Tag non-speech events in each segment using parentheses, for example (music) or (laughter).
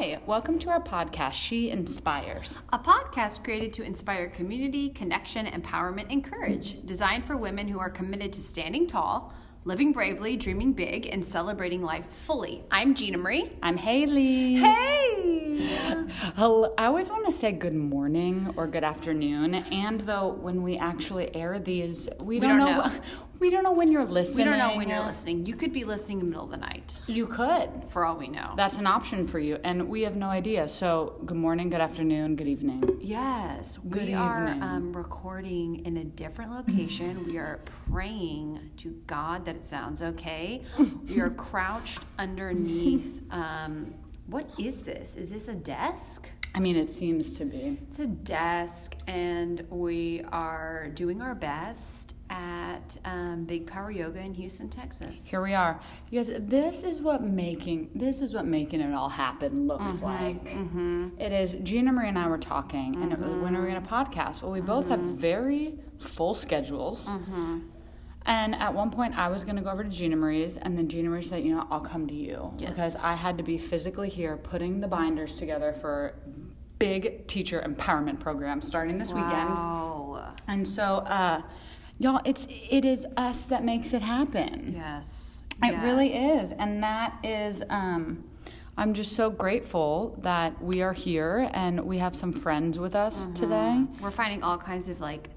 Hi, welcome to our podcast, She Inspires. A podcast created to inspire community, connection, empowerment, and courage. Designed for women who are committed to standing tall, living bravely, dreaming big, and celebrating life fully. I'm Gina Marie. I'm Haley. Hey! Hello. I always want to say good morning or good afternoon, and though when we actually air these, we, don't, don't know. know. We don't know when you're listening. We don't know when you're listening. You could be listening in the middle of the night, You could. for all we know. That's an option for you, and we have no idea. So, good morning, good afternoon, good evening. Yes, Good we are evening. um, recording in a different location. we are praying to God that it sounds okay. we are (laughs) crouched underneath. Um, what is this? Is this a desk? I mean, it seems to be. It's a desk, and we are doing our best at um, Big Power Yoga in Houston, Texas. Here we are, you guys. This is what making this is what making it all happen looks like. It is. Gina Marie and I were talking, and it was, when are we going to podcast? Well, we both have very full schedules. And at one point, I was going to go over to Gina Marie's, and then Gina Marie said, "You know, I'll come to you Yes. because I had to be physically here putting the binders together for big teacher empowerment program starting this weekend." And so, uh, y'all, it's it is us that makes it happen. Yes. It really is, and that is. Um, I'm just so grateful that we are here and we have some friends with us Mm-hmm. today. We're finding all kinds of like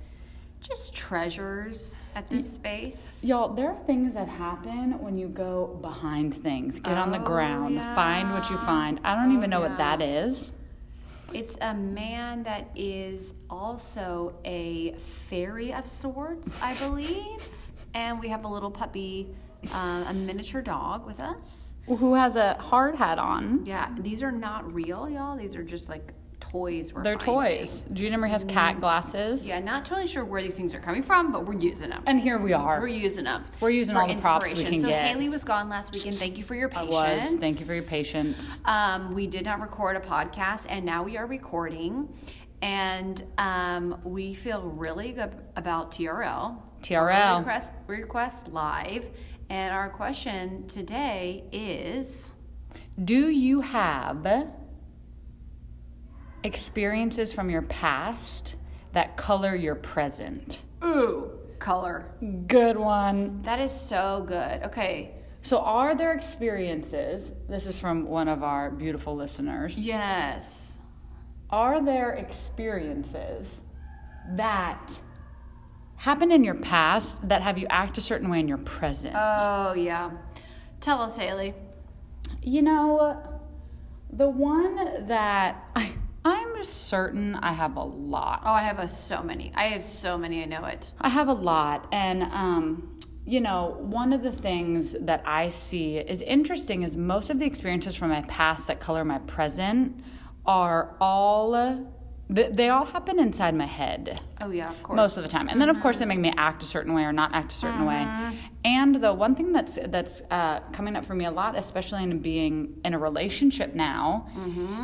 just treasures at this space. Y'all, there are things that happen when you go behind things, get on the Oh, ground, find what you find. I don't Oh, even know what that is. It's a man that is also a fairy of sorts, I believe. And we have a little puppy, uh, a miniature dog with us. Who has a hard hat on? Yeah, these are not real, y'all. These are just like toys we're They're finding. toys. Gina Marie has cat glasses. Yeah, not totally sure where these things are coming from, but we're using them. And here we are. We're using them. We're using for all the props we can so get. Haley was gone last weekend. Thank you for your I patience. was. Thank you for your patience. Um, we did not record a podcast, and now we are recording. And um, we feel really good about TRL. TRL. Request, request live. And our question today is Do you have experiences from your past that color your present? Ooh, color. Good one. That is so good. Okay. So, are there experiences? This is from one of our beautiful listeners. Yes. Are there experiences that happen in your past that have you act a certain way in your present? Oh, yeah. Tell us, Haley. You know, the one that I, Certain I have a lot. Oh, I have a, so many. I have so many. I know it. I have a lot. And, um, you know, one of the things that I see is interesting is most of the experiences from my past that color my present are all, th- they all happen inside my head Oh, yeah, of course. most of the time. And then, of course, they make me act a certain way or not act a certain way. And the one thing that's that's uh, coming up for me a lot, especially in being in a relationship now,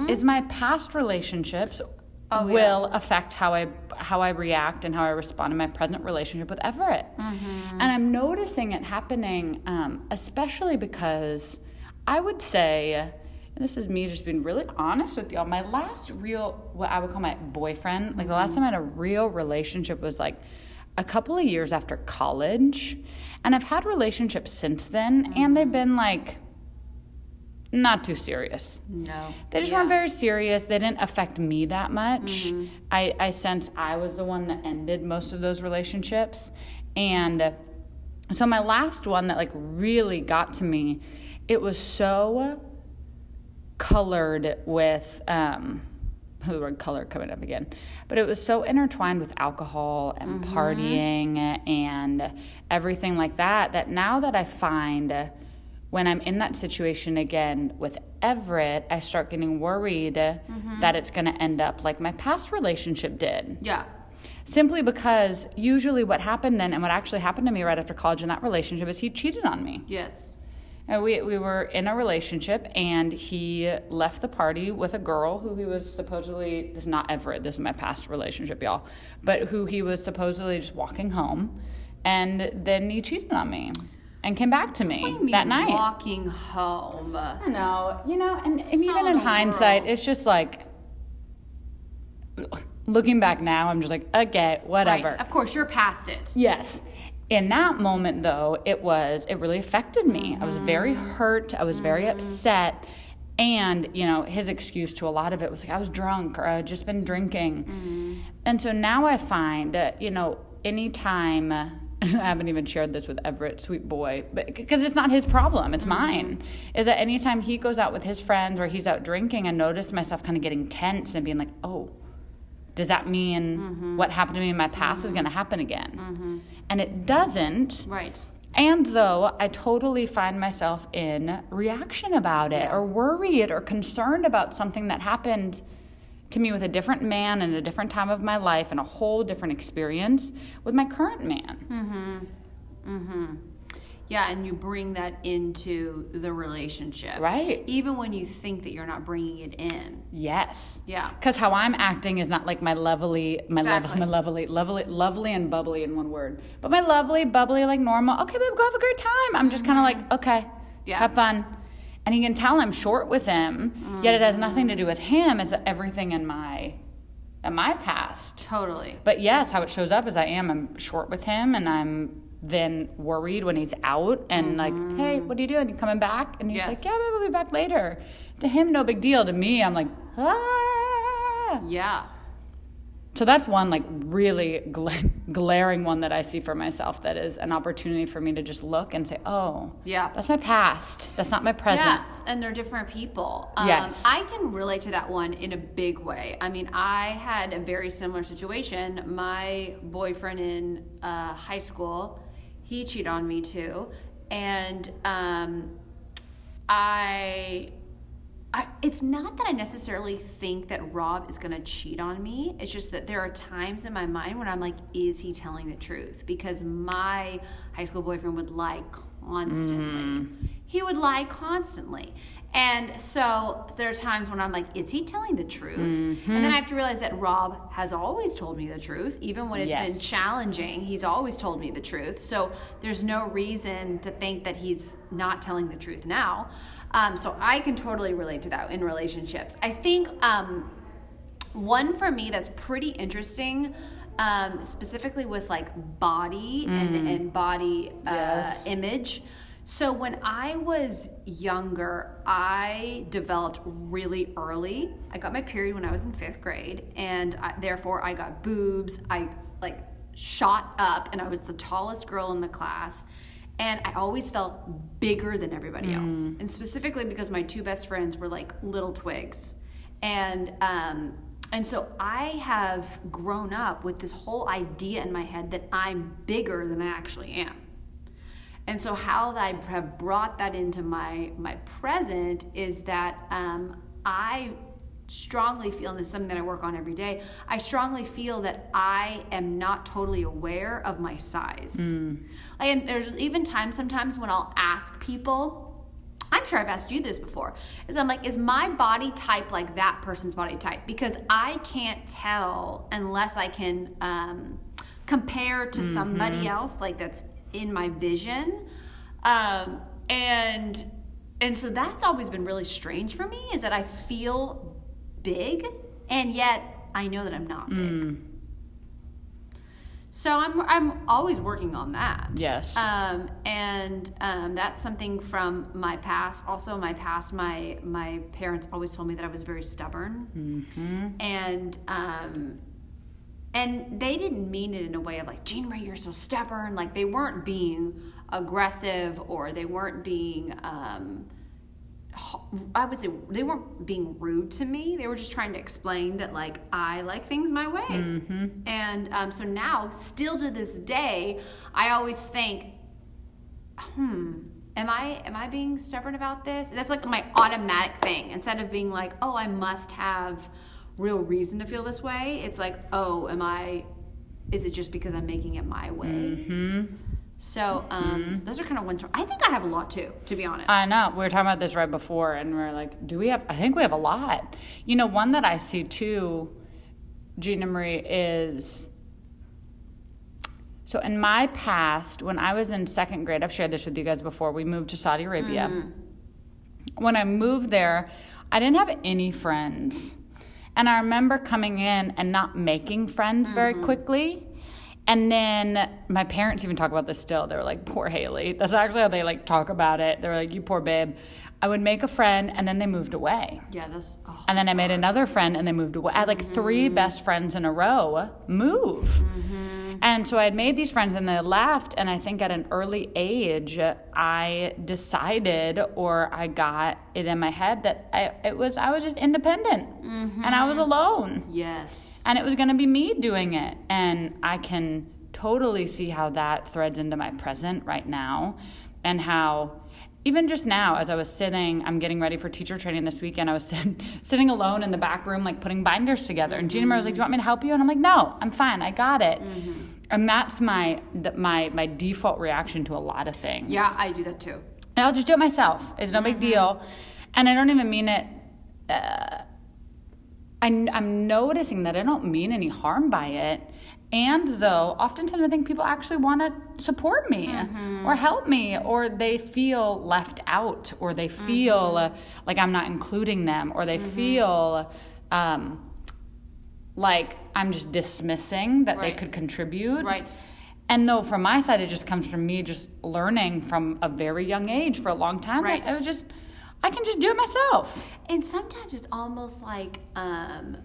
is my past relationships Oh, yeah. will affect how I how I react and how I respond in my present relationship with Everett. And I'm noticing it happening, um, especially because I would say. And this is me just being really honest with y'all. My last real, what I would call my boyfriend, like the mm-hmm. last time I had a real relationship was like a couple of years after college. And I've had relationships since then, and they've mm-hmm. been like not too serious. No. They just Yeah. weren't very serious. They didn't affect me that much. Mm-hmm. I, I sense I was the one that ended most of those relationships. And so my last one that like really got to me, it was so colored with um the word color coming up again but it was so intertwined with alcohol and partying and everything like that that now that i find when i'm in that situation again with everett i start getting worried that it's going to end up like my past relationship did Yeah. simply because usually what happened then and what actually happened to me right after college in that relationship is he cheated on me Yes. And we, we were in a relationship, and he left the party with a girl who he was supposedly, this is not Everett, this is my past relationship, y'all, but who he was supposedly just walking home. And then he cheated on me. and came back to me What do you mean that night. Walking home. I know, you know, and, and even in in hindsight, it's just like looking back now, I'm just like, okay, whatever. Right. Of course, you're past it. Yes. In that moment, though, it was, it really affected me. I was very Mm-hmm. hurt. I was very mm-hmm. upset. And, you know, his excuse to a lot of it was like, I was drunk or I had just been drinking. Mm-hmm. And so now I find that, you know, anytime, (laughs) I haven't even shared this with Everett, sweet boy, but because it's not his problem, it's mm-hmm. mine. Is that anytime he goes out with his friends or he's out drinking, I notice myself kind of getting tense and being like, oh, does that mean mm-hmm. what happened to me in my past is going to happen again? And it doesn't. Right. And though I totally find myself in reaction about it or worried or concerned about something that happened to me with a different man in a different time of my life and a whole different experience with my current man. Mm-hmm. Mm-hmm. Yeah, and you bring that into the relationship. Right. Even when you think that you're not bringing it in. Yes. Yeah. Because how I'm acting is not like my lovely, my, Exactly. lov- my lovely, lovely, lovely and bubbly in one word. But my lovely, bubbly, like normal. Okay, babe, go have a great time. I'm just kind of like, okay, Mm-hmm. Yeah. have fun. And he can tell I'm short with him. Yet it has nothing to Mm-hmm. do with him. It's everything in my, in my past. Totally. But yes, how it shows up is I am. I'm short with him, and I'm then worried when he's out and like, hey, what are you doing? You coming back? And he's Mm-hmm. Yes. like, yeah, I'll be back later. To him, no big deal. To me, I'm like, ah. Yeah. So that's one like really gla- (laughs) glaring one that I see for myself. That is an opportunity for me to just look and say, oh, Yeah. that's my past. That's not my present. Yes, and they're different people. Um, Yes. I can relate to that one in a big way. I mean, I had a very similar situation. My boyfriend in uh, high school, he cheated on me too, and um, I. I, it's not that I necessarily think that Rob is going to cheat on me. It's just that there are times in my mind when I'm like, is he telling the truth? Because my high school boyfriend would lie constantly. He would lie constantly. And so there are times when I'm like, is he telling the truth? And then I have to realize that Rob has always told me the truth, even when it's been challenging. He's always told me the truth. So there's no reason to think that he's not telling the truth now. Um, so I can totally relate to that in relationships. I think um, one for me that's pretty interesting, um, specifically with like body and, and body uh, Yes. image. So when I was younger, I developed really early. I got my period when I was in fifth grade, and I, therefore I got boobs. I like shot up, and I was the tallest girl in the class. And I always felt bigger than everybody else, and specifically because my two best friends were like little twigs, and um, and so I have grown up with this whole idea in my head that I'm bigger than I actually am. And so how I have brought that into my my present is that um, I strongly feel, and this is something that I work on every day. I strongly feel that I am not totally aware of my size. Like, and there's even times sometimes when I'll ask people. I'm sure I've asked you this before. Is I'm like, is my body type like that person's body type? Because I can't tell unless I can um, compare to somebody else, like that's in my vision. Um, and and so that's always been really strange for me is that I feel big and yet I know that I'm not big. So I'm I'm always working on that. Yes. Um, and um, that's something from my past. Also, my past, my my parents always told me that I was very stubborn, and um, and they didn't mean it in a way of like Gina Marie, you're so stubborn. Like they weren't being aggressive or they weren't being. Um, I would say they weren't being rude to me. They were just trying to explain that like I like things my way. And um, so now, still to this day, I always think, hmm, am I am I being stubborn about this? That's like my automatic thing. Instead of being like, oh, I must have real reason to feel this way. It's like, oh, am I? Is it just because I'm making it my way? Mm-hmm. So um, those are kind of ones. I think I have a lot too, to be honest. I know. We were talking about this right before, and we are like, do we have? I think we have a lot. You know, one that I see too, Gina Marie, is So in my past, when I was in second grade, I've shared this with you guys before. We moved to Saudi Arabia. When I moved there, I didn't have any friends. And I remember coming in and not making friends very mm-hmm. quickly. And then my parents even talk about this still. They were like, poor Haley. That's actually how they like talk about it. They were like, you poor babe. I would make a friend and then they moved away. Yeah, that's. Oh, And then I made another friend and they moved away. I had like three best friends in a row move. Mm-hmm. And so I had made these friends and they left. And I think at an early age, I decided or I got it in my head that I, it was, I was just independent and I was alone yes. and it was going to be me doing it and i can totally see how that threads into my present right now and how even just now as i was sitting i'm getting ready for teacher training this weekend i was (laughs) sit, sitting alone in the back room like putting binders together and gina Marie was like do you want me to help you and i'm like no i'm fine i got it and that's my my my default reaction to a lot of things Yeah, I do that too. and I'll just do it myself. It's no big deal. And I don't even mean it. Uh, I, I'm noticing that I don't mean any harm by it. And though, oftentimes I think people actually want to support me or help me, or they feel left out, or they feel uh, like I'm not including them, or they feel um, like I'm just dismissing that they could contribute. Right. And though from my side, it just comes from me just learning from a very young age for a long time. Right. I was just, I can just do it myself. And sometimes it's almost like, um,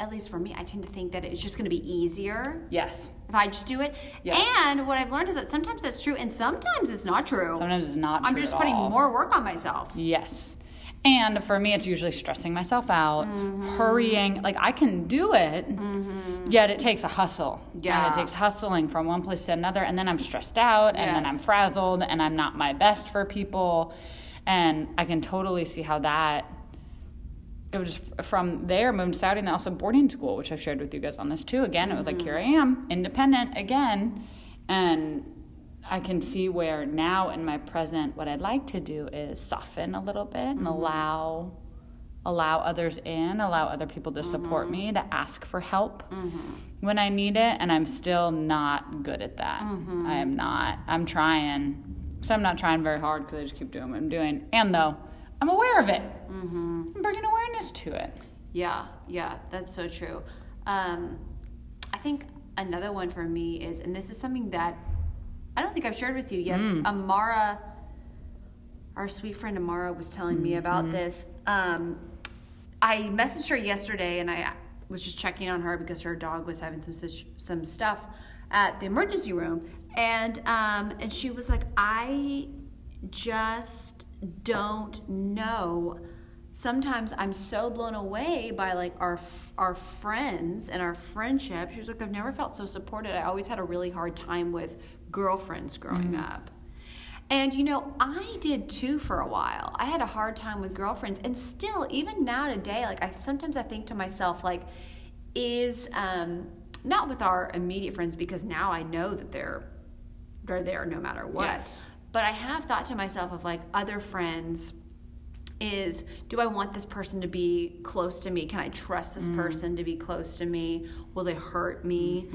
at least for me, I tend to think that it's just going to be easier Yes. if I just do it. Yes. And what I've learned is that sometimes that's true, and sometimes it's not true. Sometimes it's not I'm just putting all. more work on myself. Yes. And for me, it's usually stressing myself out, Mm-hmm. hurrying. Like I can do it, Hmm. yet it takes a hustle. Yeah. And it takes hustling from one place to another. And then I'm stressed out, and then I'm frazzled, and I'm not my best for people. And I can totally see how that. It was from there, moved to Saudi, and then also boarding school, which I've shared with you guys on this too. Again, it was like, mm-hmm. here I am, independent again. And I can see where now in my present, what I'd like to do is soften a little bit and mm-hmm. allow allow others in, allow other people to support mm-hmm. me, to ask for help when I need it. And I'm still not good at that. I am not. I'm trying. So I'm not trying very hard because I just keep doing what I'm doing. And though I'm aware of it, I'm bringing awareness to it. Yeah, yeah, that's so true. Um, I think another one for me is, and this is something that I don't think I've shared with you yet. Amara, our sweet friend Amara, was telling me about this. Um, I messaged her yesterday, and I was just checking on her because her dog was having some some stuff at the emergency room, and um, and she was like, I just don't know sometimes I'm so blown away by like our f- our friends and our friendship. She was like, I've never felt so supported. I always had a really hard time with girlfriends growing up. And you know, I did too for a while. I had a hard time with girlfriends, and still, even now today, like I sometimes I think to myself, like, is um, not with our immediate friends because now I know that they're they're there no matter what. Yes. But I have thought to myself of like other friends is do I want this person to be close to me? Can I trust this person to be close to me? Will they hurt me?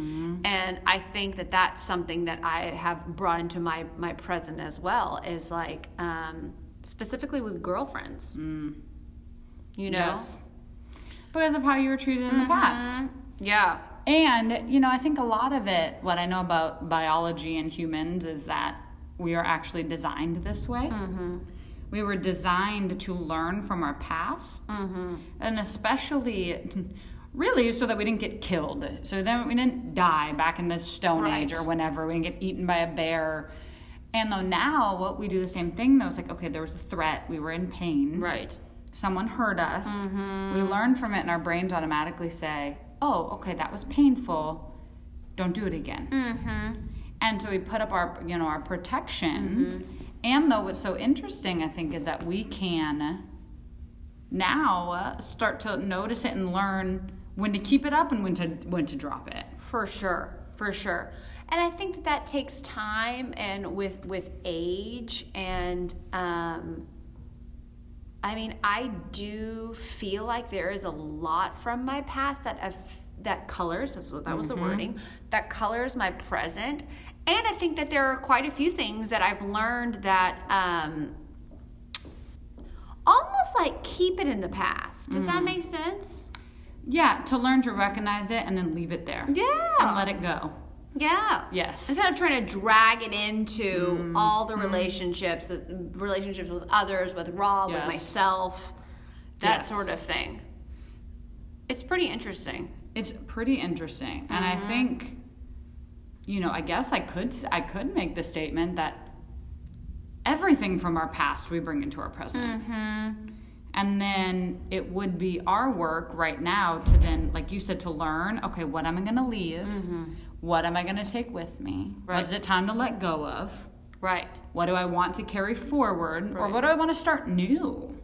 And I think that that's something that I have brought into my my present as well is like um, specifically with girlfriends. You know? Yes. Because of how you were treated in the past. Mhm. Yeah. And, you know, I think a lot of it, what I know about biology and humans is that we are actually designed this way. Mm-hmm. We were designed to learn from our past, mm-hmm. and especially, really, so that we didn't get killed. So then we didn't die back in the Stone Age or whenever. We didn't get eaten by a bear. And though now, what we do the same thing, though, it's like, okay, there was a threat, we were in pain Right. someone hurt us. Mm-hmm. We learn from it, and our brains automatically say, "Oh, okay, that was painful. Don't do it again." Mm-hmm. And so we put up our, you know, our protection. And though what's so interesting, I think, is that we can now uh, start to notice it and learn when to keep it up and when to when to drop it. For sure, for sure. And I think that that takes time and with with age and um, I mean, I do feel like there is a lot from my past that I've, that colors. That's what that was the wording. That colors my present. And I think that there are quite a few things that I've learned that um, almost like keep it in the past. Does that make sense? Yeah, to learn to recognize it and then leave it there. Yeah. And let it go. Yeah. Yes. Instead of trying to drag it into mm-hmm. all the mm-hmm. relationships, uh, relationships with others, with Rob, with myself, that Yes. sort of thing. It's pretty interesting. It's pretty interesting. And I mm-hmm. think you know, I guess I could I could make the statement that everything from our past we bring into our present. And then it would be our work right now to then, like you said, to learn okay, what am I going to leave? What am I going to take with me? What Right. is it time to let go of? Right. What do I want to carry forward? Or what do I want to start new?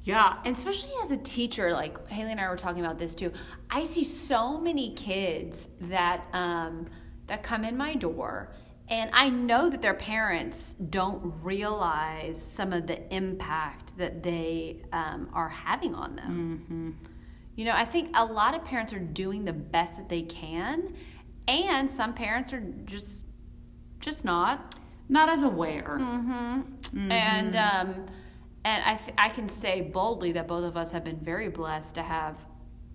Yeah, and especially as a teacher, like Haley and I were talking about this too. I see so many kids that um, that come in my door, and I know that their parents don't realize some of the impact that they um, are having on them. You know, I think a lot of parents are doing the best that they can, and some parents are just just not. Not as aware. And um, and I th- I can say boldly that both of us have been very blessed to have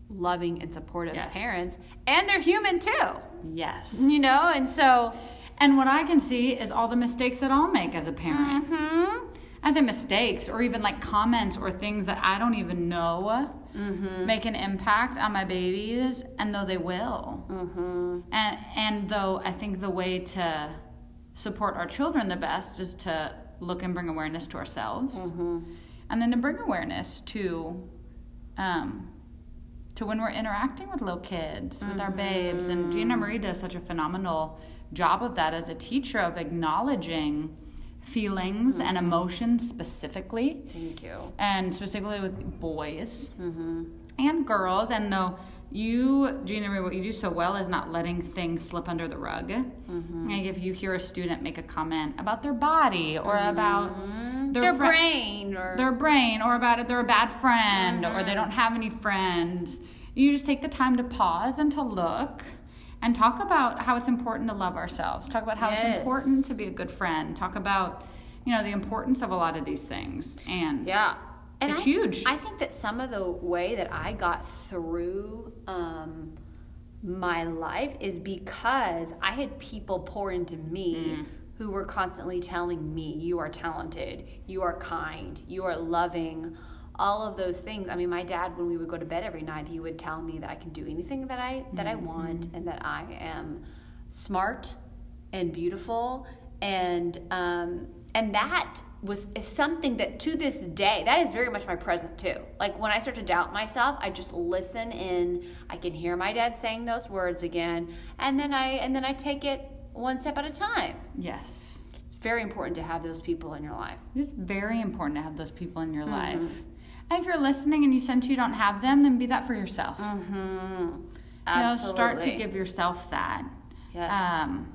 loving and supportive Yes. parents, and they're human too. Yes. You know, and so. And what I can see is all the mistakes that I'll make as a parent. hmm I say mistakes or even like comments or things that I don't even know make an impact on my babies, and though they will. hmm And and though I think the way to support our children the best is to look and bring awareness to ourselves, and then to bring awareness to, um, to when we're interacting with little kids, with our babes. And Gina Marie does such a phenomenal job of that as a teacher of acknowledging feelings and emotions specifically Thank you. and specifically with boys Mm-hmm. and girls. And though you, Gina, Marie, what you do so well is not letting things slip under the rug. Mm-hmm. Like if you hear a student make a comment about their body or about Their, their, fri- brain or their brain or about it, they're a bad friend or Mm-hmm. they don't have any friends, you just take the time to pause and to look. And talk about how it's important to love ourselves. Talk about how Yes. it's important to be a good friend. Talk about, you know, the importance of a lot of these things. And yeah. And It's I, huge. I think that some of the way that I got through um, my life is because I had people pour into me Mm. who were constantly telling me, "You are talented, you are kind, you are loving." All of those things. I mean, my dad, when we would go to bed every night, he would tell me that I can do anything that I that I want, and that I am smart and beautiful, and um, and that was is something that to this day that is very much my present too. Like when I start to doubt myself, I just listen in. I can hear my dad saying those words again, and then I and then I take it one step at a time. yes. It's very important to have those people in your life. It's very important to have those people in your Mm-hmm. life. And if you're listening and you sense you don't have them, then be that for yourself. Mm-hmm. You know, start to give yourself that. Yes. Um,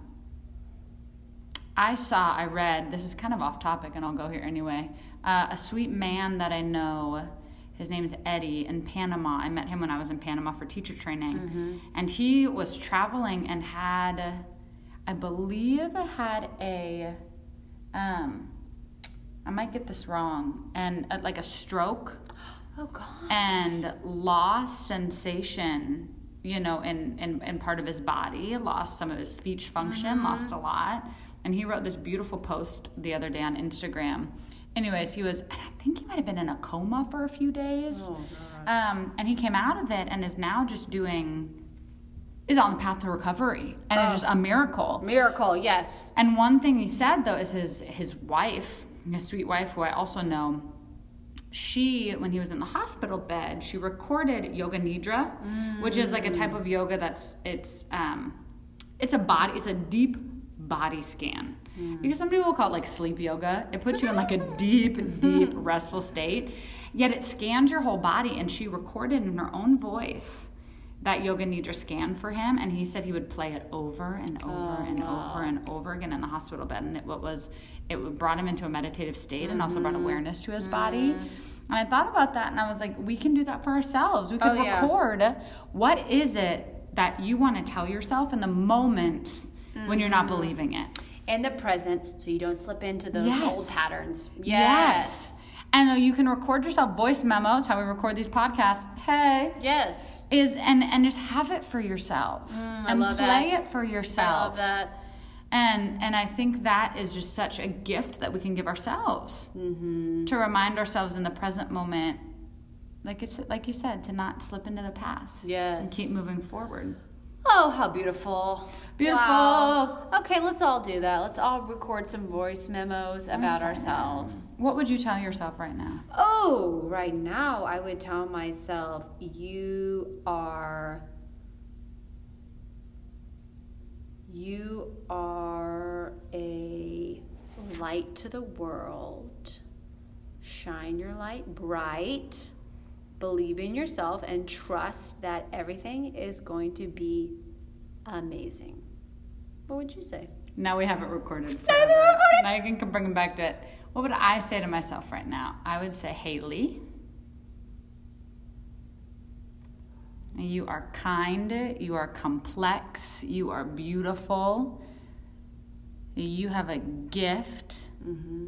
I saw, I read, this is kind of off topic and I'll go here anyway. Uh, a sweet man that I know, his name is Eddie in Panama. I met him when I was in Panama for teacher training. Mm-hmm. And he was traveling and had, I believe, had a, um, I might get this wrong, and uh, like a stroke oh God. and lost sensation you know in, in in part of his body lost some of his speech function lost a lot and he wrote this beautiful post the other day on instagram anyways he was and i think he might have been in a coma for a few days Oh, um, and he came out of it and is now just doing is on the path to recovery and it's Oh. just a miracle Miracle. Yes. and one thing he said though is his his wife, his sweet wife, who I also know, she when he was in the hospital bed, she recorded yoga nidra, which is like a type of yoga that's it's um it's a body it's a deep body scan. Because some people call it like sleep yoga. It puts you in like a (laughs) deep, deep, (laughs) restful state. Yet it scans your whole body and she recorded in her own voice that yoga nidra scan for him and he said he would play it over and over Oh, and wow. over and over again in the hospital bed and it what was it brought him into a meditative state and also brought Mm-hmm. awareness to his body And I thought about that and I was like, we can do that for ourselves. We could Oh, yeah. record what is it that you want to tell yourself in the moments when you're not Mm-hmm. believing it. In the present, so you don't slip into those Yes. old patterns. Yes. And uh, you can record yourself voice memos, how we record these podcasts. Hey. Yes. Is and and just have it for yourself. Mm, and love play that. it for yourself I love that. And and I think that is just such a gift that we can give ourselves Mm-hmm. to remind ourselves in the present moment, like it's like you said, to not slip into the past. yes And keep moving forward. Oh, how beautiful. Beautiful. Wow. Okay, let's all do that. Let's all record some voice memos about ourselves. What would you tell yourself right now? Oh, right now I would tell myself, you are. You are a light to the world. Shine your light bright. Believe in yourself and trust that everything is going to be amazing. What would you say? Now we have it recorded. Now we have it recorded. Now you can bring them back to it. What would I say to myself right now? I would say, Haley, you are kind, you are complex, you are beautiful, you have a gift, Mm-hmm.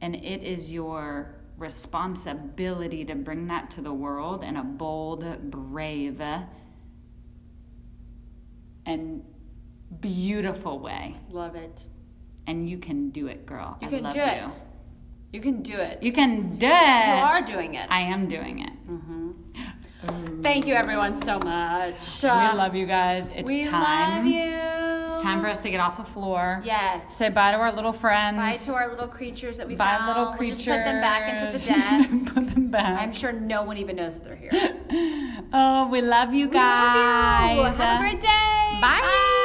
and it is your responsibility to bring that to the world in a bold, brave, and beautiful way. Love it. And you can do it, girl. You I can love do it. You can do it. You can do it. You are doing it. I am doing it. Mm-hmm. Thank you, everyone, so much. we uh, love you guys. It's we time. love you. It's time for us to get off the floor. Yes. Say bye to our little friends. Bye to our little creatures that we Bye, found. little We'll just put them back into the desk. (laughs) put them back. I'm sure no one even knows that they're here. (laughs) oh, we love you We guys. love you. Have a great day. Bye.